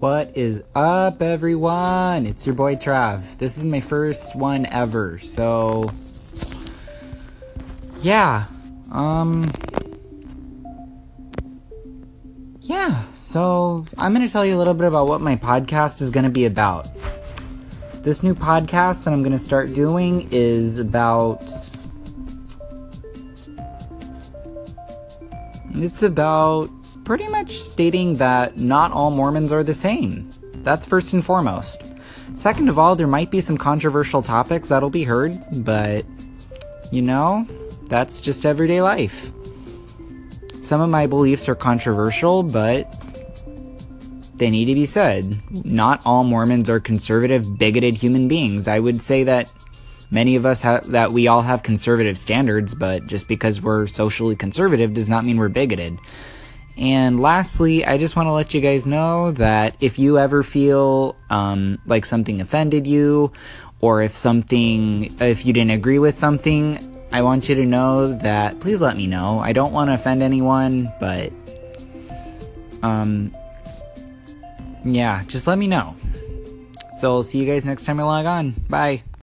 What is up, everyone? It's your boy Trav. This is my first one ever, so. Yeah. Um. Yeah, so I'm to tell you a little bit about what my podcast is to be about. This new podcast that I'm to start doing is about. It's about pretty much stating that not all Mormons are the same. That's first and foremost. Second of all, there might be some controversial topics that'll be heard, but you know, that's just everyday life. Some of my beliefs are controversial, but they need to be said. Not all Mormons are conservative, bigoted human beings. I would say that many of us have that we all have conservative standards, but just because we're socially conservative does not mean we're bigoted. And lastly, I just want to let you guys know that if you ever feel um, like something offended you, or if something, if you didn't agree with something, I want you to know that please let me know. I don't want to offend anyone, but um, yeah, just let me know. So I'll see you guys next time I log on. Bye.